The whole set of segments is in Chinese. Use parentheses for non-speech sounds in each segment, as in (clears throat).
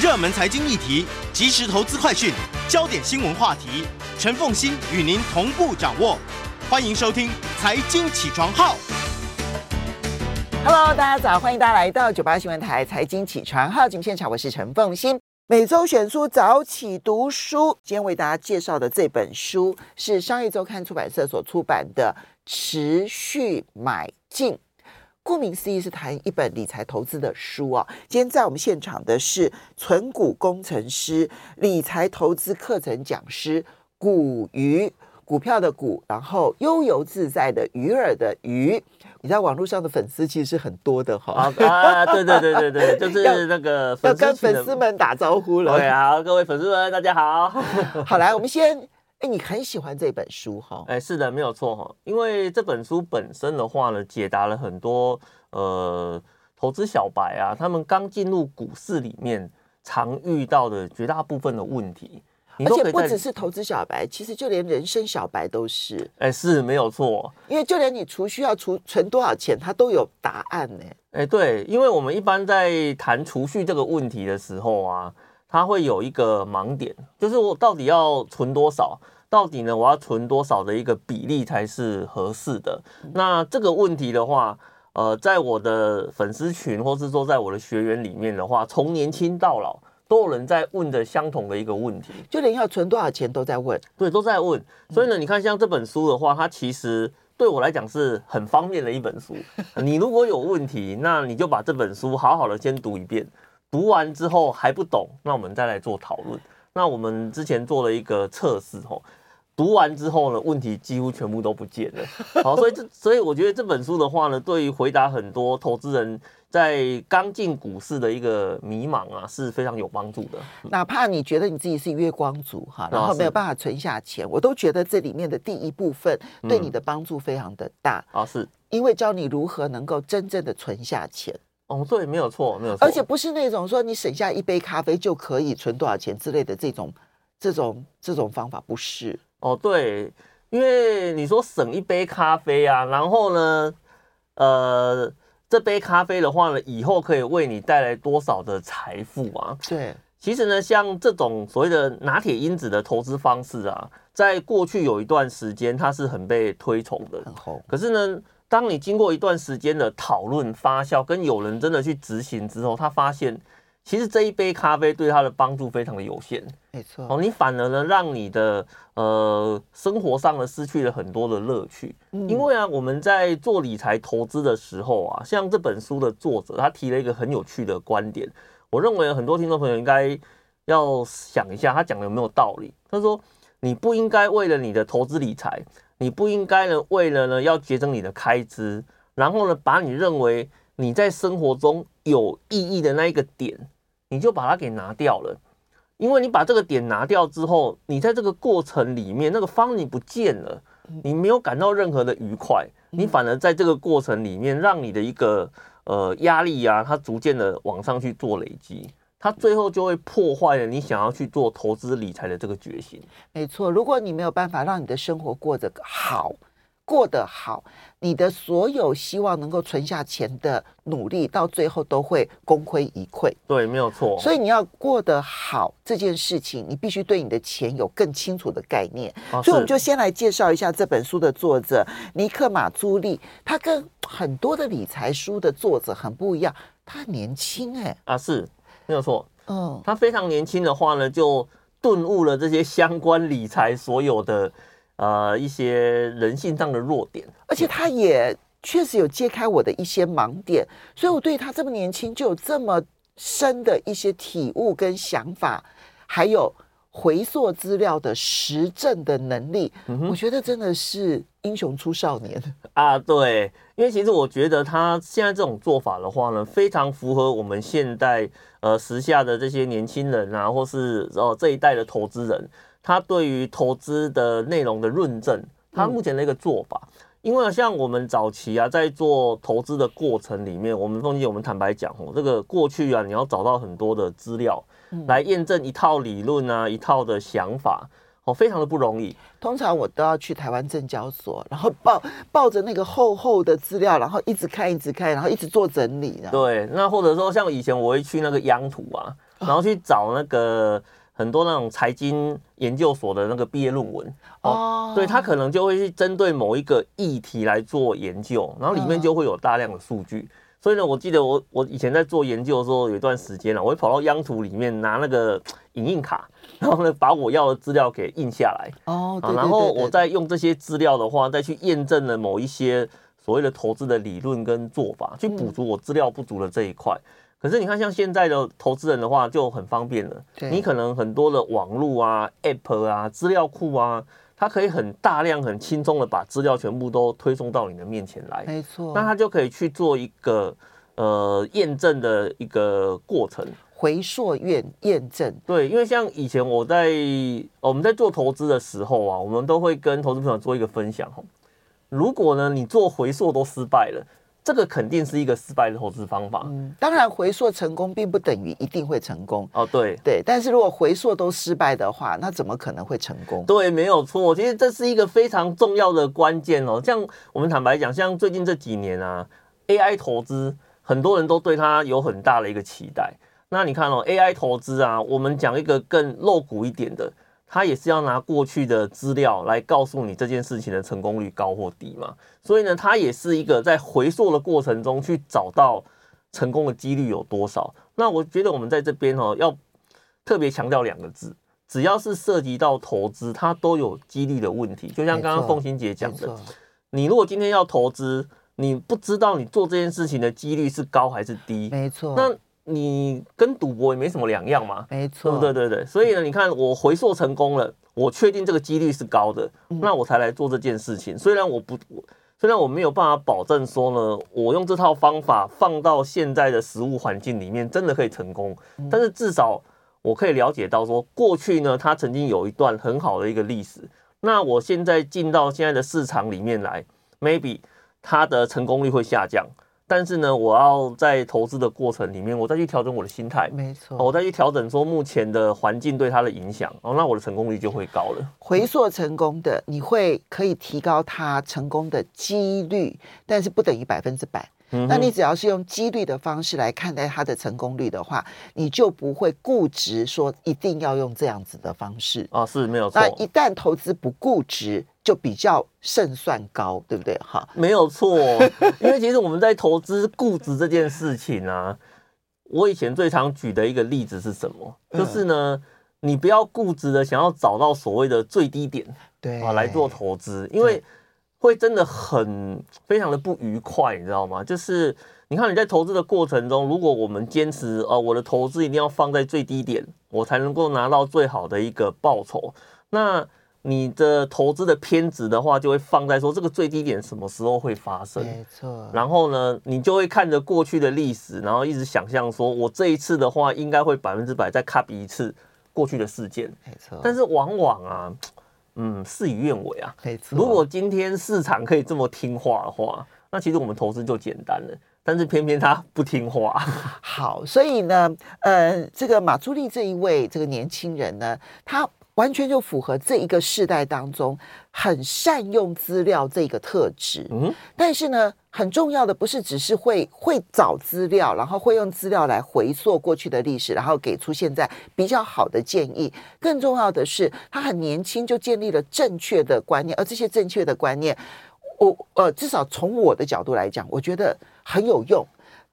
热门财经议题、即时投资快讯、焦点新闻话题，陈凤欣与您同步掌握。欢迎收听《财经起床号》。Hello，大家早，欢迎大家来到九八新闻台《财经起床号》节目现场，我是陈凤欣。每周选书早起读书，今天为大家介绍的这本书是商业周刊出版社所出版的《持续买进》。顾名思义是谈一本理财投资的书啊。今天在我们现场的是存股工程师、理财投资课程讲师股鱼，股票的股，然后悠游自在的鱼儿的鱼。你在网络上的粉丝其实是很多的哈。啊，对对对对对，(laughs) 就是那个要跟粉丝们打招呼了。对啊，各位粉丝们，大家好。(laughs) 好，来，我们先。哎，你很喜欢这本书哈？哎，是的，没有错哈。因为这本书本身的话呢，解答了很多呃投资小白啊，他们刚进入股市里面常遇到的绝大部分的问题。而且不只是投资小白，其实就连人生小白都是。哎，是没有错。因为就连你储蓄要储存多少钱，它都有答案呢。哎，对，因为我们一般在谈储蓄这个问题的时候啊。它会有一个盲点，就是我到底要存多少？到底呢，我要存多少的一个比例才是合适的？那这个问题的话，呃，在我的粉丝群，或是说在我的学员里面的话，从年轻到老，都有人在问的相同的一个问题，就连要存多少钱都在问，对，都在问。所以呢，你看像这本书的话，它其实对我来讲是很方便的一本书。你如果有问题，那你就把这本书好好的先读一遍。读完之后还不懂，那我们再来做讨论。那我们之前做了一个测试，吼，读完之后呢，问题几乎全部都不见了。(laughs) 好，所以这所以我觉得这本书的话呢，对于回答很多投资人在刚进股市的一个迷茫啊，是非常有帮助的。哪怕你觉得你自己是月光族哈，然后没有办法存下钱，我都觉得这里面的第一部分对你的帮助非常的大啊，是因为教你如何能够真正的存下钱。哦，对，没有错，没有错，而且不是那种说你省下一杯咖啡就可以存多少钱之类的这种、这种、这种方法不是。哦，对，因为你说省一杯咖啡啊，然后呢，呃，这杯咖啡的话呢，以后可以为你带来多少的财富啊？对，其实呢，像这种所谓的拿铁因子的投资方式啊，在过去有一段时间它是很被推崇的，很红。可是呢。当你经过一段时间的讨论发酵，跟有人真的去执行之后，他发现其实这一杯咖啡对他的帮助非常的有限。没错，哦，你反而呢让你的呃生活上呢失去了很多的乐趣。嗯。因为啊，我们在做理财投资的时候啊，像这本书的作者他提了一个很有趣的观点，我认为很多听众朋友应该要想一下，他讲的有没有道理？他说你不应该为了你的投资理财。你不应该呢，为了呢要节省你的开支，然后呢把你认为你在生活中有意义的那一个点，你就把它给拿掉了。因为你把这个点拿掉之后，你在这个过程里面那个方你不见了，你没有感到任何的愉快，你反而在这个过程里面让你的一个呃压力啊，它逐渐的往上去做累积。它最后就会破坏了你想要去做投资理财的这个决心。没错，如果你没有办法让你的生活过得好，过得好，你的所有希望能够存下钱的努力，到最后都会功亏一篑。对，没有错。所以你要过得好这件事情，你必须对你的钱有更清楚的概念。啊，所以我们就先来介绍一下这本书的作者尼克马朱利。他跟很多的理财书的作者很不一样，他很年轻哎。啊，是。没有错，嗯，他非常年轻的话呢，就顿悟了这些相关理财所有的呃一些人性上的弱点，而且他也确实有揭开我的一些盲点，所以我对他这么年轻就有这么深的一些体悟跟想法，还有回溯资料的实证的能力，嗯、我觉得真的是英雄出少年 (laughs) 啊！对，因为其实我觉得他现在这种做法的话呢，非常符合我们现代呃时下的这些年轻人啊，或是哦这一代的投资人，他对于投资的内容的论证，他目前的一个做法。嗯因为像我们早期啊，在做投资的过程里面，我们凤姐，我们坦白讲哦，这个过去啊，你要找到很多的资料来验证一套理论啊，一套的想法哦，非常的不容易。通常我都要去台湾证交所，然后抱抱着那个厚厚的资料，然后一直看，一直看，然后一直做整理。对，那或者说像以前我会去那个央图啊，然后去找那个。很多那种财经研究所的那个毕业论文哦，对，他可能就会去针对某一个议题来做研究，然后里面就会有大量的数据。所以呢，我记得我我以前在做研究的时候，有一段时间了，我会跑到央图里面拿那个 (tsk) 影印卡，然后呢把我要的资料给印下来哦，然后我再用这些资料的话，再去验证了某一些所谓的投资的理论跟做法，去补足我资料不足的这一块。可是你看，像现在的投资人的话就很方便了。你可能很多的网络啊、App 啊、资料库啊，它可以很大量、很轻松的把资料全部都推送到你的面前来。没错，那它就可以去做一个呃验证的一个过程，回溯验验证。对，因为像以前我在我们在做投资的时候啊，我们都会跟投资朋友做一个分享。如果呢你做回溯都失败了。这个肯定是一个失败的投资方法。嗯，当然回溯成功并不等于一定会成功。哦，对对，但是如果回溯都失败的话，那怎么可能会成功？对，没有错。其实这是一个非常重要的关键哦。像我们坦白讲，像最近这几年啊，AI 投资很多人都对它有很大的一个期待。那你看哦，AI 投资啊，我们讲一个更露骨一点的。他也是要拿过去的资料来告诉你这件事情的成功率高或低嘛，所以呢，他也是一个在回溯的过程中去找到成功的几率有多少。那我觉得我们在这边哦，要特别强调两个字，只要是涉及到投资，它都有几率的问题。就像刚刚凤馨姐讲的，你如果今天要投资，你不知道你做这件事情的几率是高还是低，没错。那你跟赌博也没什么两样嘛，没错，对对对，所以呢，你看我回溯成功了，我确定这个几率是高的，那我才来做这件事情。虽然我不，虽然我没有办法保证说呢，我用这套方法放到现在的实物环境里面真的可以成功，但是至少我可以了解到说，过去呢，它曾经有一段很好的一个历史。那我现在进到现在的市场里面来，maybe 它的成功率会下降。但是呢，我要在投资的过程里面，我再去调整我的心态，没错，我再去调整说目前的环境对它的影响，哦，那我的成功率就会高了。回溯成功的，你会可以提高它成功的几率，但是不等于百分之百。那你只要是用几率的方式来看待它的成功率的话，你就不会固执说一定要用这样子的方式啊，是没有错。那一旦投资不固执，就比较胜算高，对不对？哈，没有错。因为其实我们在投资固执这件事情啊，我以前最常举的一个例子是什么？就是呢，你不要固执的想要找到所谓的最低点，对啊，来做投资，因为。会真的很非常的不愉快，你知道吗？就是你看你在投资的过程中，如果我们坚持呃我的投资一定要放在最低点，我才能够拿到最好的一个报酬，那你的投资的偏执的话，就会放在说这个最低点什么时候会发生？没错。然后呢，你就会看着过去的历史，然后一直想象说我这一次的话应该会百分之百再 copy 一次过去的事件。没错。但是往往啊。嗯，事与愿违啊。没错。如果今天市场可以这么听话的话，那其实我们投资就简单了。但是偏偏他不听话。好，所以呢，呃，这个马朱丽这一位这个年轻人呢，他。完全就符合这一个世代当中很善用资料这个特质。嗯，但是呢，很重要的不是只是会会找资料，然后会用资料来回溯过去的历史，然后给出现在比较好的建议。更重要的是，他很年轻就建立了正确的观念，而这些正确的观念，我呃，至少从我的角度来讲，我觉得很有用。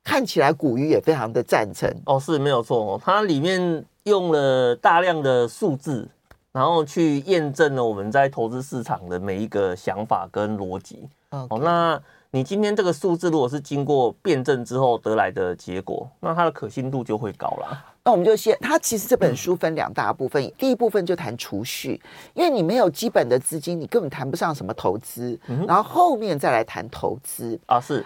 看起来古鱼也非常的赞成。哦，是没有错哦，它里面用了大量的数字。然后去验证了我们在投资市场的每一个想法跟逻辑。Okay. 哦，那你今天这个数字如果是经过辩证之后得来的结果，那它的可信度就会高了。那我们就先，它其实这本书分两大部分，嗯、第一部分就谈储蓄，因为你没有基本的资金，你根本谈不上什么投资，嗯、然后后面再来谈投资啊，是。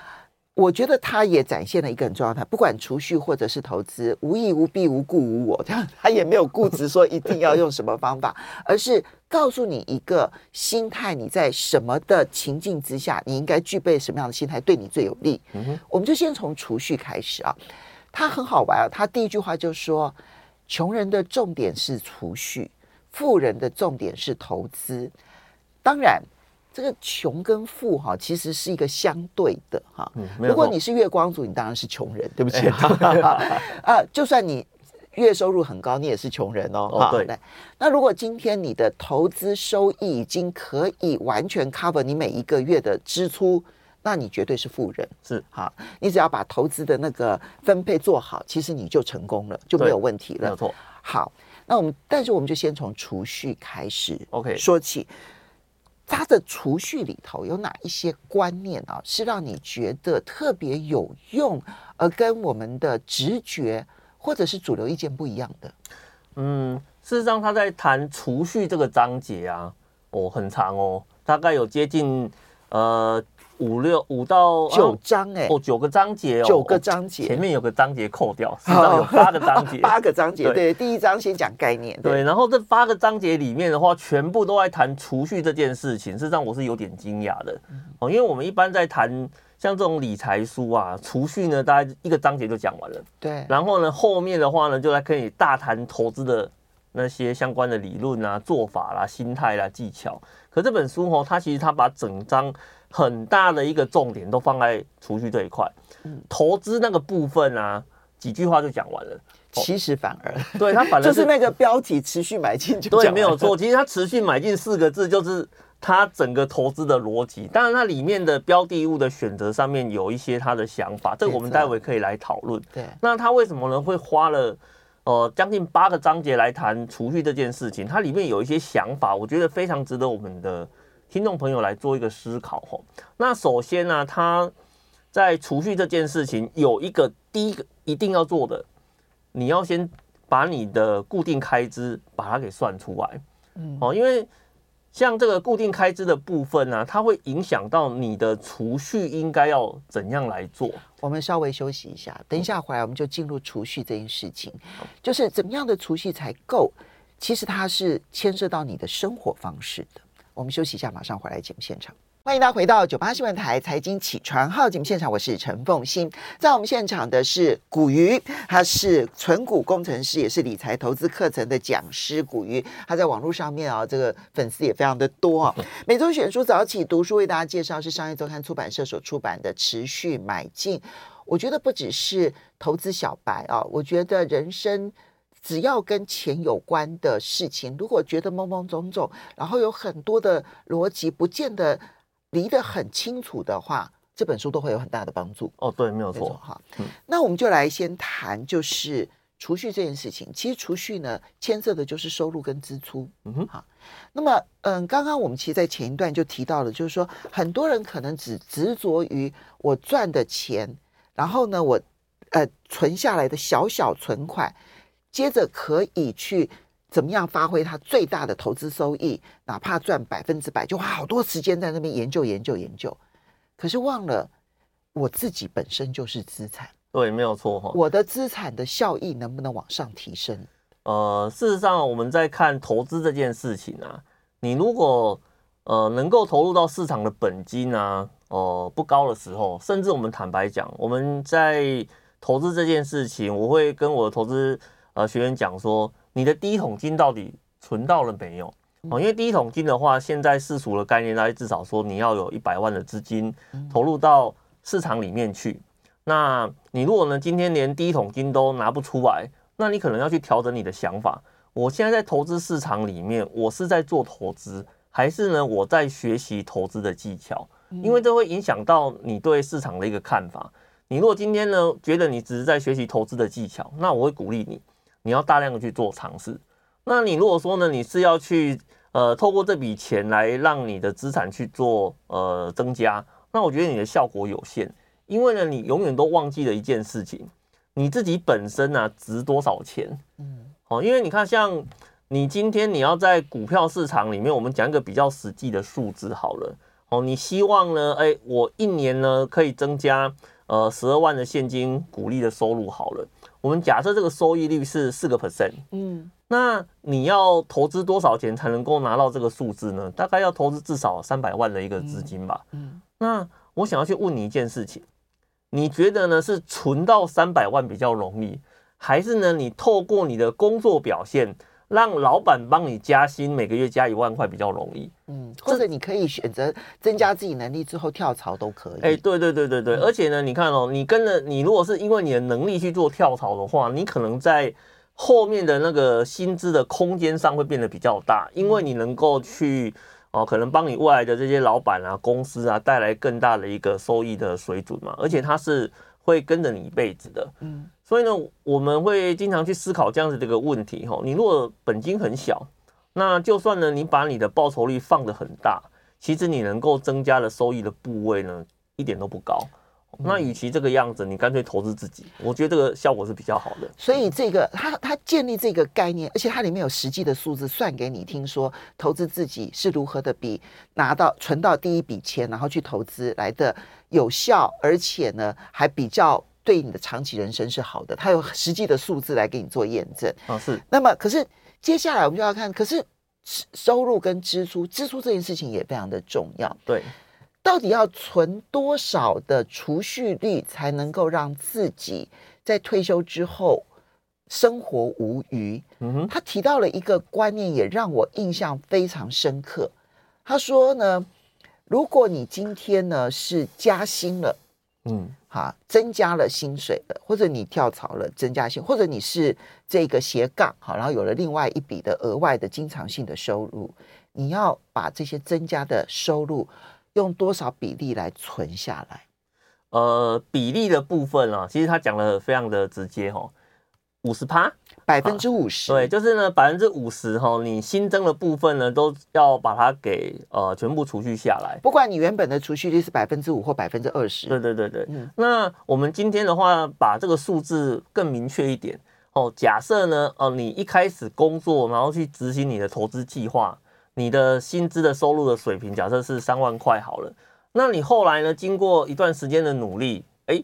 我觉得他也展现了一个很重要的，不管储蓄或者是投资，无益无弊无故无我，这样他也没有固执说一定要用什么方法，而是告诉你一个心态，你在什么的情境之下，你应该具备什么样的心态对你最有利。嗯哼，我们就先从储蓄开始啊，他很好玩啊，他第一句话就说，穷人的重点是储蓄，富人的重点是投资，当然。这个穷跟富哈，其实是一个相对的哈。嗯、如果你是月光族，你当然是穷人，对不起。(laughs) (laughs) 啊，就算你月收入很高，你也是穷人哦。哦对。那如果今天你的投资收益已经可以完全 cover 你每一个月的支出，那你绝对是富人。是。哈，你只要把投资的那个分配做好，其实你就成功了，就没有问题了。没有错。好，那我们但是我们就先从储蓄开始，OK，说起。他的储蓄里头有哪一些观念啊，是让你觉得特别有用，而跟我们的直觉或者是主流意见不一样的？嗯，事实上他在谈储蓄这个章节啊，哦，很长哦，大概有接近呃。五六五到九章哎，哦，九个章节哦，九个章节，前面有个章节扣掉，实 (laughs) 际上有八个章节，(laughs) 八个章节，对，第一章先讲概念，对，对，然后这八个章节里面的话，全部都在谈储蓄这件事情，事实上我是有点惊讶的。哦，因为我们一般在谈像这种理财书啊，储蓄呢，大概一个章节就讲完了，对，然后呢，后面的话呢，就来可以大谈投资的那些相关的理论啊、做法啦、心态啦、技巧，可这本书哦，它其实它把整章。很大的一个重点都放在储蓄这一块，投资那个部分啊，几句话就讲完了。其实反而对他反而就是那个标题“持续买进”就对，没有错。其实他“持续买进”四个字就是他整个投资的逻辑。当然，它里面的标的物的选择上面有一些他的想法，这个我们待会可以来讨论。对，那他为什么呢？会花了呃将近八个章节来谈储蓄这件事情？它里面有一些想法，我觉得非常值得我们的。听众朋友来做一个思考吼，那首先呢，他在储蓄这件事情有一个第一个一定要做的，你要先把你的固定开支把它给算出来，嗯，哦，因为像这个固定开支的部分呢，它会影响到你的储蓄应该要怎样来做。我们稍微休息一下，等一下回来我们就进入储蓄这件事情，就是怎么样的储蓄才够？其实它是牵涉到你的生活方式的。我们休息一下，马上回来节目现场。欢迎大家回到九八新闻台财经起床号节目现场，我是陈凤欣。在我们现场的是古鱼，他是存股工程师，也是理财投资课程的讲师。古鱼，他在网络上面啊，这个粉丝也非常的多啊。每周选书早起读书为大家介绍是商业周刊出版社所出版的《持续买进》。我觉得不只是投资小白啊，我觉得人生。只要跟钱有关的事情，如果觉得懵懵懂懂，然后有很多的逻辑不见得离得很清楚的话，这本书都会有很大的帮助。哦，对，没有错哈。嗯，那我们就来先谈，就是储蓄这件事情。其实储蓄呢，牵涉的就是收入跟支出。嗯哼，好。那么，嗯，刚刚我们其实，在前一段就提到了，就是说，很多人可能只执着于我赚的钱，然后呢，我呃存下来的小小存款。接着可以去怎么样发挥它最大的投资收益，哪怕赚百分之百，就花好多时间在那边研究研究研究。可是忘了我自己本身就是资产，对，没有错哈。我的资产的效益能不能往上提升？呃，事实上我们在看投资这件事情啊，你如果呃能够投入到市场的本金啊，哦、呃、不高的时候，甚至我们坦白讲，我们在投资这件事情，我会跟我的投资。呃，学员讲说，你的第一桶金到底存到了没有？哦，因为第一桶金的话，现在世俗的概念大概至少说你要有一百万的资金投入到市场里面去。那你如果呢，今天连第一桶金都拿不出来，那你可能要去调整你的想法。我现在在投资市场里面，我是在做投资，还是呢我在学习投资的技巧？因为这会影响到你对市场的一个看法。你如果今天呢觉得你只是在学习投资的技巧，那我会鼓励你。你要大量的去做尝试，那你如果说呢，你是要去呃透过这笔钱来让你的资产去做呃增加，那我觉得你的效果有限，因为呢，你永远都忘记了一件事情，你自己本身呢、啊、值多少钱？嗯，哦，因为你看，像你今天你要在股票市场里面，我们讲一个比较实际的数字好了。哦，你希望呢？哎，我一年呢可以增加呃十二万的现金股利的收入好了。我们假设这个收益率是四个 percent，嗯，那你要投资多少钱才能够拿到这个数字呢？大概要投资至少三百万的一个资金吧。嗯，那我想要去问你一件事情，你觉得呢是存到三百万比较容易，还是呢你透过你的工作表现？让老板帮你加薪，每个月加一万块比较容易。嗯，或者你可以选择增加自己能力之后跳槽都可以。哎、欸，对对对对对，嗯、而且呢，你看哦，你跟着你如果是因为你的能力去做跳槽的话，你可能在后面的那个薪资的空间上会变得比较大，因为你能够去哦，可能帮你未来的这些老板啊、公司啊带来更大的一个收益的水准嘛，而且它是会跟着你一辈子的。嗯。所以呢，我们会经常去思考这样子的一个问题哈。你如果本金很小，那就算呢，你把你的报酬率放得很大，其实你能够增加的收益的部位呢，一点都不高。那与其这个样子，你干脆投资自己，我觉得这个效果是比较好的。所以这个他他建立这个概念，而且它里面有实际的数字算给你听，说投资自己是如何的比拿到存到第一笔钱，然后去投资来的有效，而且呢还比较。对你的长期人生是好的，它有实际的数字来给你做验证啊。是。那么，可是接下来我们就要看，可是收入跟支出，支出这件事情也非常的重要。对，到底要存多少的储蓄率才能够让自己在退休之后生活无余？嗯哼。他提到了一个观念，也让我印象非常深刻。他说呢，如果你今天呢是加薪了。嗯，哈，增加了薪水的，或者你跳槽了，增加薪，或者你是这个斜杠，好，然后有了另外一笔的额外的经常性的收入，你要把这些增加的收入用多少比例来存下来？呃，比例的部分啊，其实他讲的非常的直接哈，五十趴。百分之五十，对，就是呢，百分之五十哈，你新增的部分呢，都要把它给呃全部储蓄下来。不管你原本的储蓄率是百分之五或百分之二十。对对对对，嗯。那我们今天的话，把这个数字更明确一点哦。假设呢，哦，你一开始工作，然后去执行你的投资计划，你的薪资的收入的水平，假设是三万块好了。那你后来呢，经过一段时间的努力，哎，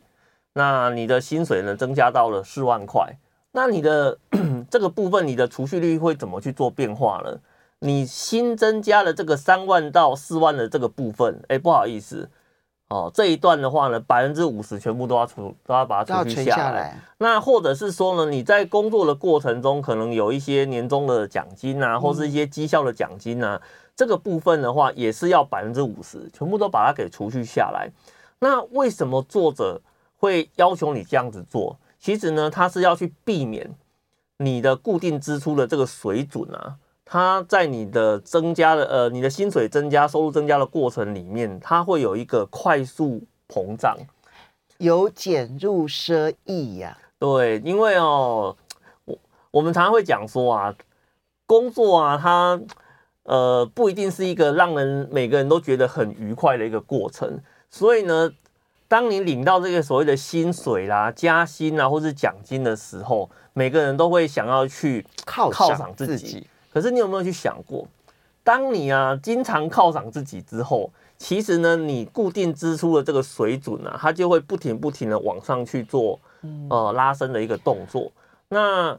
那你的薪水呢，增加到了四万块。那你的 (clears throat) 这个部分，你的储蓄率会怎么去做变化呢？你新增加了这个三万到四万的这个部分，哎，不好意思，哦，这一段的话呢，百分之五十全部都要储，都要把它储蓄下来。下来。那或者是说呢，你在工作的过程中，可能有一些年终的奖金啊，或是一些绩效的奖金啊，嗯、这个部分的话，也是要百分之五十，全部都把它给除去下来。那为什么作者会要求你这样子做？其实呢，它是要去避免你的固定支出的这个水准啊，它在你的增加的呃，你的薪水增加、收入增加的过程里面，它会有一个快速膨胀，由俭入奢易呀。对，因为哦，我我们常常会讲说啊，工作啊，它呃不一定是一个让人每个人都觉得很愉快的一个过程，所以呢。当你领到这个所谓的薪水啦、加薪啊，或是奖金的时候，每个人都会想要去犒赏自己。可是你有没有去想过，当你啊经常犒赏自己之后，其实呢，你固定支出的这个水准啊，它就会不停不停的往上去做呃拉伸的一个动作。那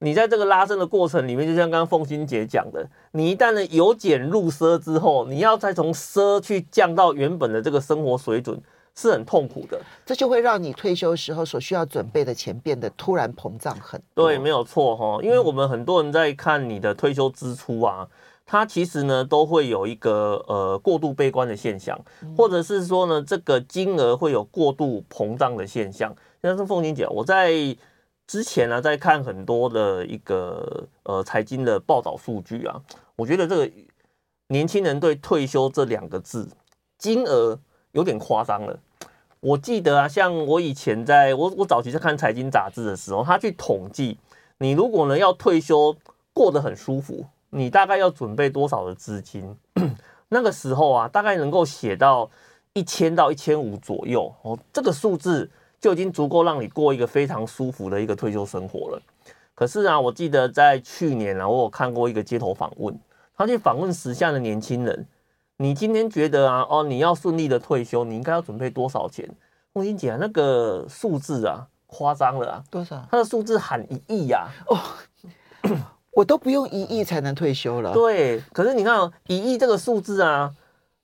你在这个拉伸的过程里面，就像刚刚凤欣姐讲的，你一旦呢由俭入奢之后，你要再从奢去降到原本的这个生活水准。是很痛苦的，这就会让你退休时候所需要准备的钱变得突然膨胀很多。对，没有错哈，因为我们很多人在看你的退休支出啊，它其实呢都会有一个呃过度悲观的现象，或者是说呢这个金额会有过度膨胀的现象。像是凤馨姐，我在之前呢在看很多的一个呃财经的报道数据啊，我觉得这个年轻人对退休这两个字金额。有点夸张了。我记得啊，像我以前在我我早期在看财经杂志的时候，他去统计，你如果呢要退休过得很舒服，你大概要准备多少的资金？(clears throat) 那个时候啊，大概能够写到一千到一千五左右哦。这个数字就已经足够让你过一个非常舒服的一个退休生活了。可是啊，我记得在去年啊，我有看过一个街头访问，他去访问时下的年轻人，你今天觉得啊，哦，你要顺利的退休，你应该要准备多少钱？凤馨姐，那个数字啊，夸张了啊！多少？他的数字喊一亿呀！哦，(coughs) 我都不用一亿才能退休了。对，可是你看哦，一亿这个数字啊，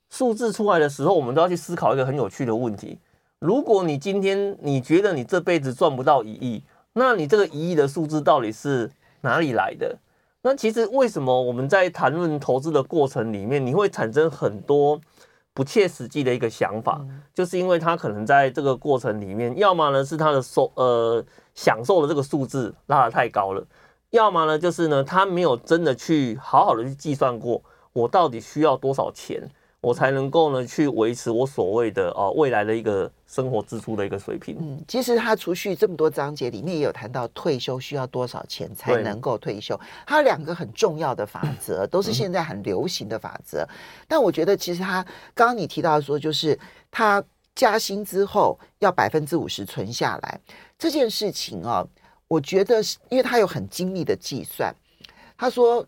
数字出来的时候，我们都要去思考一个很有趣的问题：如果你今天你觉得你这辈子赚不到一亿，那你这个一亿的数字到底是哪里来的？那其实为什么我们在谈论投资的过程里面，你会产生很多？不切实际的一个想法，就是因为他可能在这个过程里面，要么呢是他的收呃享受的这个数字拉得太高了，要么呢就是呢他没有真的去好好的去计算过，我到底需要多少钱。我才能够呢去维持我所谓的呃未来的一个生活支出的一个水平。嗯，其实他储蓄这么多章节里面也有谈到退休需要多少钱才能够退休，他有两个很重要的法则，都是现在很流行的法则。但我觉得其实他刚刚你提到说，就是他加薪之后要百分之五十存下来这件事情啊，我觉得是因为他有很精密的计算。他说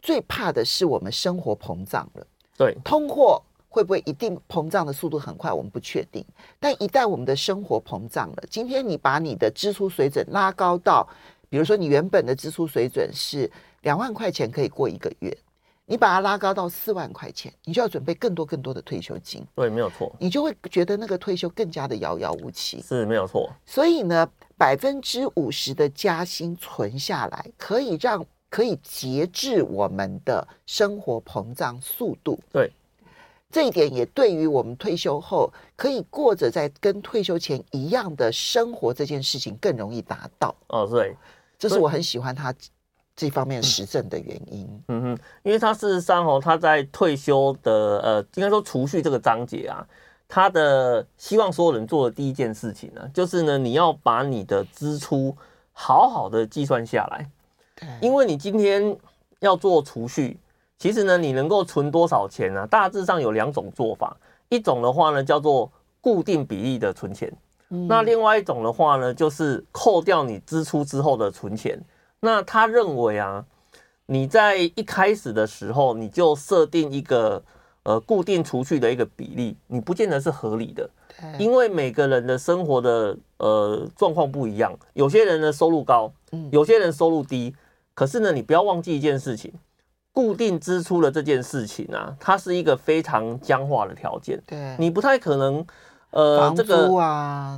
最怕的是我们生活膨胀了。对，通货会不会一定膨胀的速度很快？我们不确定。但一旦我们的生活膨胀了，今天你把你的支出水准拉高到，比如说你原本的支出水准是两万块钱可以过一个月，你把它拉高到四万块钱，你就要准备更多更多的退休金。对，没有错。你就会觉得那个退休更加的遥遥无期。是，没有错。所以呢，百分之五十的加薪存下来，可以让。可以节制我们的生活膨胀速度。对，这一点也对于我们退休后可以过着在跟退休前一样的生活这件事情更容易达到。哦，对，这是我很喜欢他这方面实证的原因。嗯哼，因为他事实上哦，他在退休的呃，应该说储蓄这个章节啊，他的希望所有人做的第一件事情呢，就是呢，你要把你的支出好好的计算下来。因为你今天要做储蓄，其实呢，你能够存多少钱呢？大致上有两种做法，一种的话呢叫做固定比例的存钱，那另外一种的话呢就是扣掉你支出之后的存钱。那他认为啊，你在一开始的时候你就设定一个呃固定储蓄的一个比例，你不见得是合理的，因为每个人的生活的呃状况不一样，有些人的收入高，有些人收入低。可是呢，你不要忘记一件事情，固定支出的这件事情啊，它是一个非常僵化的条件。对，你不太可能，呃，啊，这个，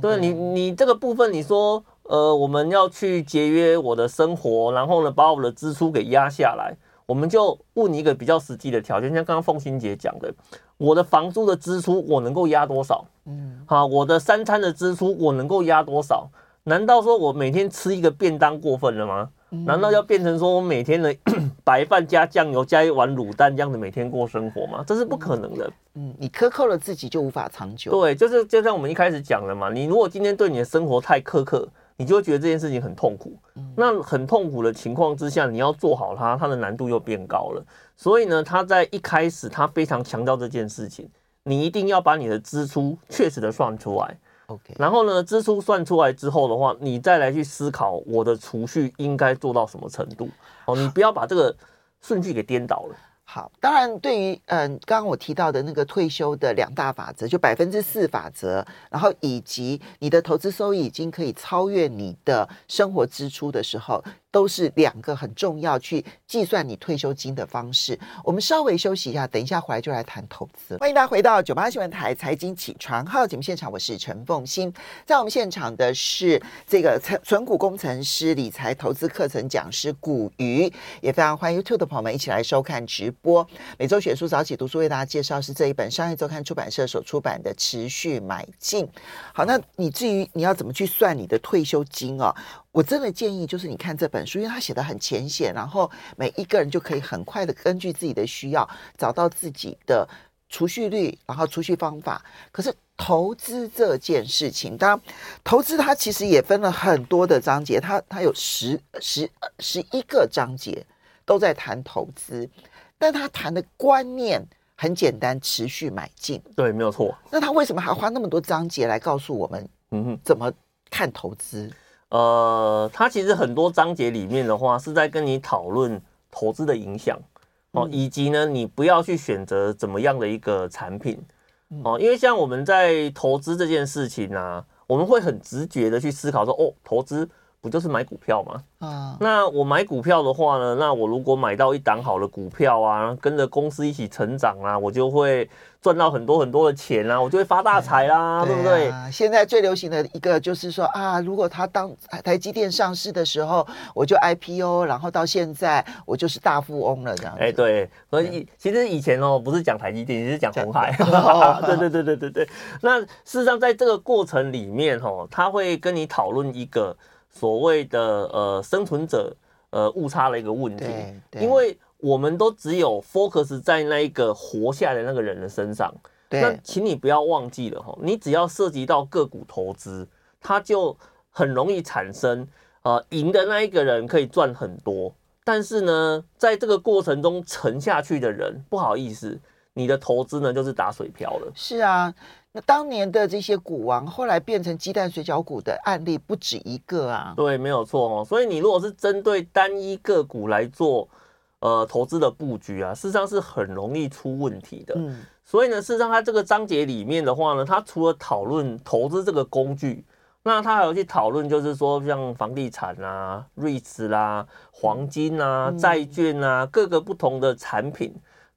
对，对你，你这个部分，你说，呃，我们要去节约我的生活，然后呢，把我的支出给压下来，我们就问你一个比较实际的条件，像刚刚凤欣姐讲的，我的房租的支出我能够压多少？嗯，好，我的三餐的支出我能够压多少？难道说我每天吃一个便当过分了吗？难道要变成说我每天的 (coughs) 白饭加酱油加一碗卤蛋这样子每天过生活吗？这是不可能的。嗯，你克扣了自己就无法长久。对，就是就像我们一开始讲的嘛，你如果今天对你的生活太苛刻，你就会觉得这件事情很痛苦。那很痛苦的情况之下，你要做好它，它的难度又变高了。所以呢，他在一开始他非常强调这件事情，你一定要把你的支出确实的算出来。然后呢，支出算出来之后的话，你再来去思考我的储蓄应该做到什么程度哦，你不要把这个顺序给颠倒了。好，当然对于嗯，刚刚我提到的那个退休的两大法则，就百分之四法则，然后以及你的投资收益已经可以超越你的生活支出的时候。都是两个很重要去计算你退休金的方式。我们稍微休息一下，等一下回来就来谈投资。欢迎大家回到九八新闻台财经起床号节目现场，我是陈凤欣。在我们现场的是这个存存股工程师、理财投资课程讲师古鱼，也非常欢迎 YouTube 的朋友们一起来收看直播。每周选书早起读书为大家介绍是这一本商业周刊出版社所出版的《持续买进》。好，那你至于你要怎么去算你的退休金哦？我真的建议，就是你看这本书，因为它写的很浅显，然后每一个人就可以很快的根据自己的需要找到自己的储蓄率，然后储蓄方法。可是投资这件事情，当然投资它其实也分了很多的章节，它它有十十十一个章节都在谈投资，但他谈的观念很简单，持续买进。对，没有错。那他为什么还花那么多章节来告诉我们，嗯哼，怎么？看投资？呃，它其实很多章节里面的话是在跟你讨论投资的影响哦，以及呢，你不要去选择怎么样的一个产品哦，因为像我们在投资这件事情啊，我们会很直觉的去思考说，哦，投资。不就是买股票吗？啊，那我买股票的话呢，那我如果买到一档好的股票啊，跟着公司一起成长啊，我就会赚到很多很多的钱啊，我就会发大财啦，对，对不对？现在最流行的一个就是说啊，如果他当台积电上市的时候，我就 IPO，然后到现在我就是大富翁了，这样。哎，对，所以其实以前哦，不是讲台积电，是讲红海。对 (laughs) 对对对对对。那事实上，在这个过程里面哦，他会跟你讨论一个。所谓的呃生存者呃误差的一个问题，因为我们都只有 focus 在那一个活下来的那个人的身上。那请你不要忘记了哈，你只要涉及到个股投资，它就很容易产生呃赢的那一个人可以赚很多，但是呢，在这个过程中沉下去的人，不好意思，你的投资呢就是打水漂了。是啊。那当年的这些股王，后来变成鸡蛋水饺股的案例不止一个啊。对，没有错哦。所以你如果是针对单一个股来做呃投资的布局啊，事实上是很容易出问题的。嗯。所以呢，事实上它这个章节里面的话呢，它除了讨论投资这个工具，那他还有去讨论，就是说像房地产啊、瑞士啦、黄金啊、债券啊，各个不同的产品。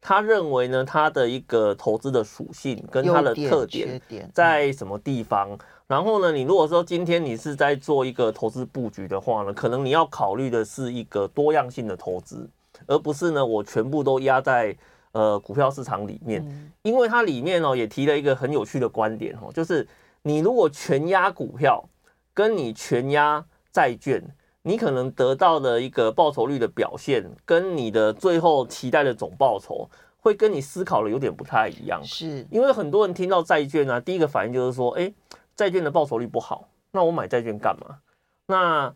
他认为呢，他的一个投资的属性跟它的特点在什么地方？然后呢，你如果说今天你是在做一个投资布局的话呢，可能你要考虑的是一个多样性的投资，而不是呢我全部都压在呃股票市场里面。因为它里面哦也提了一个很有趣的观点哦，就是你如果全压股票，跟你全压债券。你可能得到的一个报酬率的表现，跟你的最后期待的总报酬，会跟你思考的有点不太一样。是，因为很多人听到债券啊，第一个反应就是说，哎，债券的报酬率不好，那我买债券干嘛？那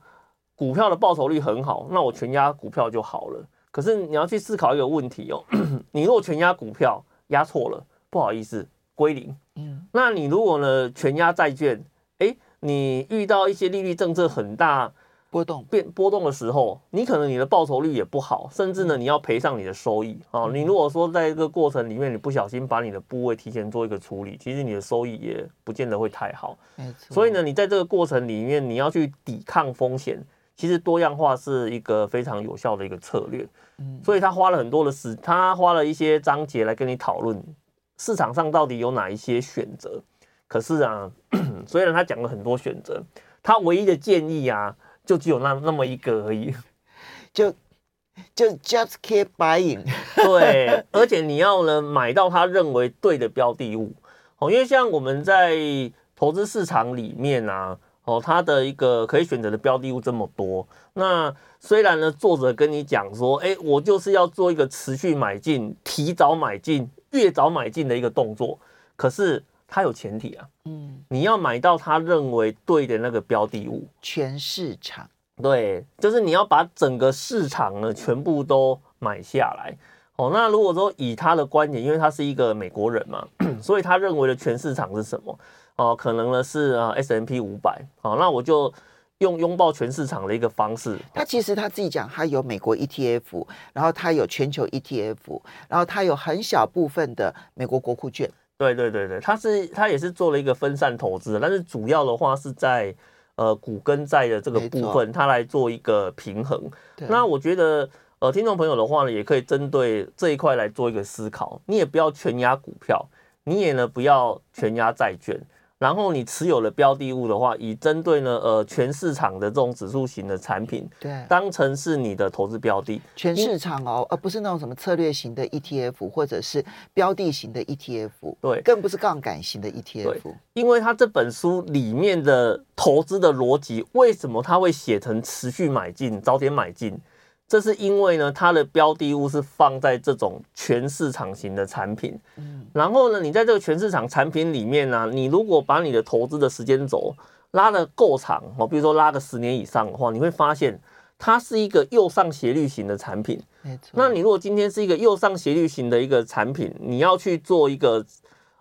股票的报酬率很好，那我全压股票就好了。可是你要去思考一个问题哦，(clears throat) 你如果全压股票压错了，不好意思，归零。嗯，那你如果呢全压债券，哎，你遇到一些利率政策很大。波动变波动的时候，你可能你的报酬率也不好，甚至呢你要赔上你的收益啊。你如果说在这个过程里面，你不小心把你的部位提前做一个处理，其实你的收益也不见得会太好。所以呢，你在这个过程里面，你要去抵抗风险，其实多样化是一个非常有效的一个策略。嗯。所以他花了很多的时，他花了一些章节来跟你讨论市场上到底有哪一些选择。可是啊，(clears throat) 虽然他讲了很多选择，他唯一的建议啊。就只有那那么一个而已，(laughs) 就就 just keep buying。对，(laughs) 而且你要呢买到他认为对的标的物哦，因为像我们在投资市场里面啊，哦，它的一个可以选择的标的物这么多，那虽然呢作者跟你讲说，哎，我就是要做一个持续买进、提早买进、越早买进的一个动作，可是。它有前提啊，嗯，你要买到他认为对的那个标的物，全市场，对，就是你要把整个市场呢全部都买下来。哦，那如果说以他的观点，因为他是一个美国人嘛，(clears throat) 所以他认为的全市场是什么？哦，可能呢是啊 S M P 五百。好，那我就用拥抱全市场的一个方式。他其实他自己讲，他有美国 ETF，然后他有全球 ETF，然后他有很小部分的美国国库券。对对对对，他是他也是做了一个分散投资，但是主要的话是在呃股跟债的这个部分，他来做一个平衡。那我觉得呃听众朋友的话呢，也可以针对这一块来做一个思考，你也不要全压股票，你也呢不要全压债券。然后你持有的标的物的话，以针对呢呃全市场的这种指数型的产品，对，当成是你的投资标的，全市场哦，而不是那种什么策略型的 ETF 或者是标的型的 ETF，对，更不是杠杆型的 ETF。因为它这本书里面的投资的逻辑，为什么它会写成持续买进、早点买进？这是因为呢，它的标的物是放在这种全市场型的产品，嗯，然后呢，你在这个全市场产品里面呢，啊，你如果把你的投资的时间轴拉得够长哦，比如说拉个十年以上的话，你会发现它是一个右上斜率型的产品。没错。那你如果今天是一个右上斜率型的一个产品，你要去做一个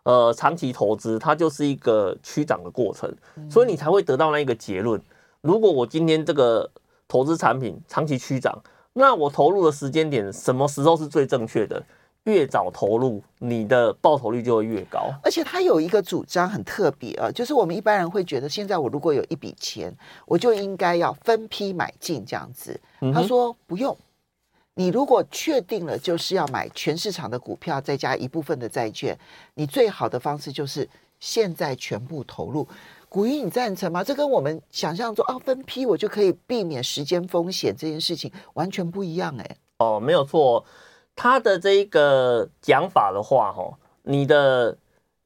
呃长期投资，它就是一个趋涨的过程，所以你才会得到那一个结论。如果我今天这个投资产品长期趋涨，那我投入的时间点什么时候是最正确的？越早投入，你的报酬率就会越高。而且他有一个主张很特别啊，就是我们一般人会觉得，现在我如果有一笔钱，我就应该要分批买进这样子。他说不用，你如果确定了就是要买全市场的股票，再加一部分的债券，你最好的方式就是现在全部投入。股鱼，你赞成吗？这跟我们想象中啊，分批我就可以避免时间风险这件事情完全不一样哎。哦，没有错。他的这一个讲法的话，哈，你的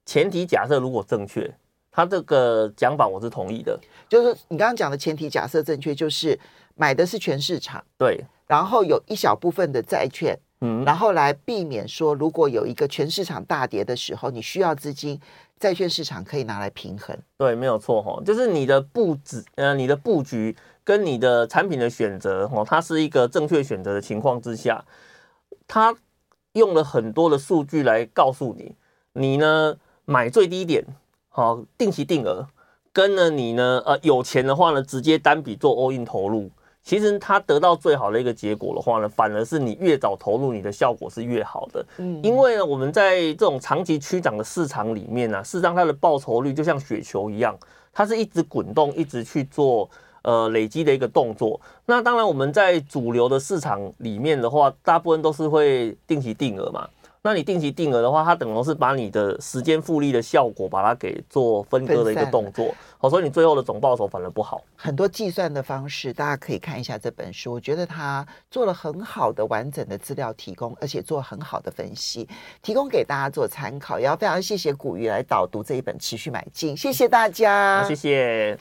前提假设如果正确，他这个讲法我是同意的。就是你刚刚讲的前提假设正确，就是买的是全市场，对，然后有一小部分的债券，嗯，然后来避免说，如果有一个全市场大跌的时候，你需要资金，债券市场可以拿来平衡。对，没有错哈，就是你的布置，呃，你的布局跟你的产品的选择，哦，它是一个正确选择的情况之下。它用了很多的数据来告诉你，你呢买最低点，好定期定额，跟呢你呢呃有钱的话呢，直接单笔做 all in 投入，其实它得到最好的一个结果的话呢，反而是你越早投入，你的效果是越好的。嗯，因为呢我们在这种长期趋涨的市场里面呢，事实上它的报酬率就像雪球一样，它是一直滚动，一直去做。呃，累积的一个动作。那当然，我们在主流的市场里面的话，大部分都是会定期定额嘛。那你定期定额的话，它等同是把你的时间复利的效果，把它给做分割的一个动作。好，所以你最后的总报酬反而不好。很多计算的方式，大家可以看一下这本书。我觉得他做了很好的完整的资料提供，而且做很好的分析，提供给大家做参考。也要非常谢谢古鱼来导读这一本《持续买进》，谢谢大家，谢谢。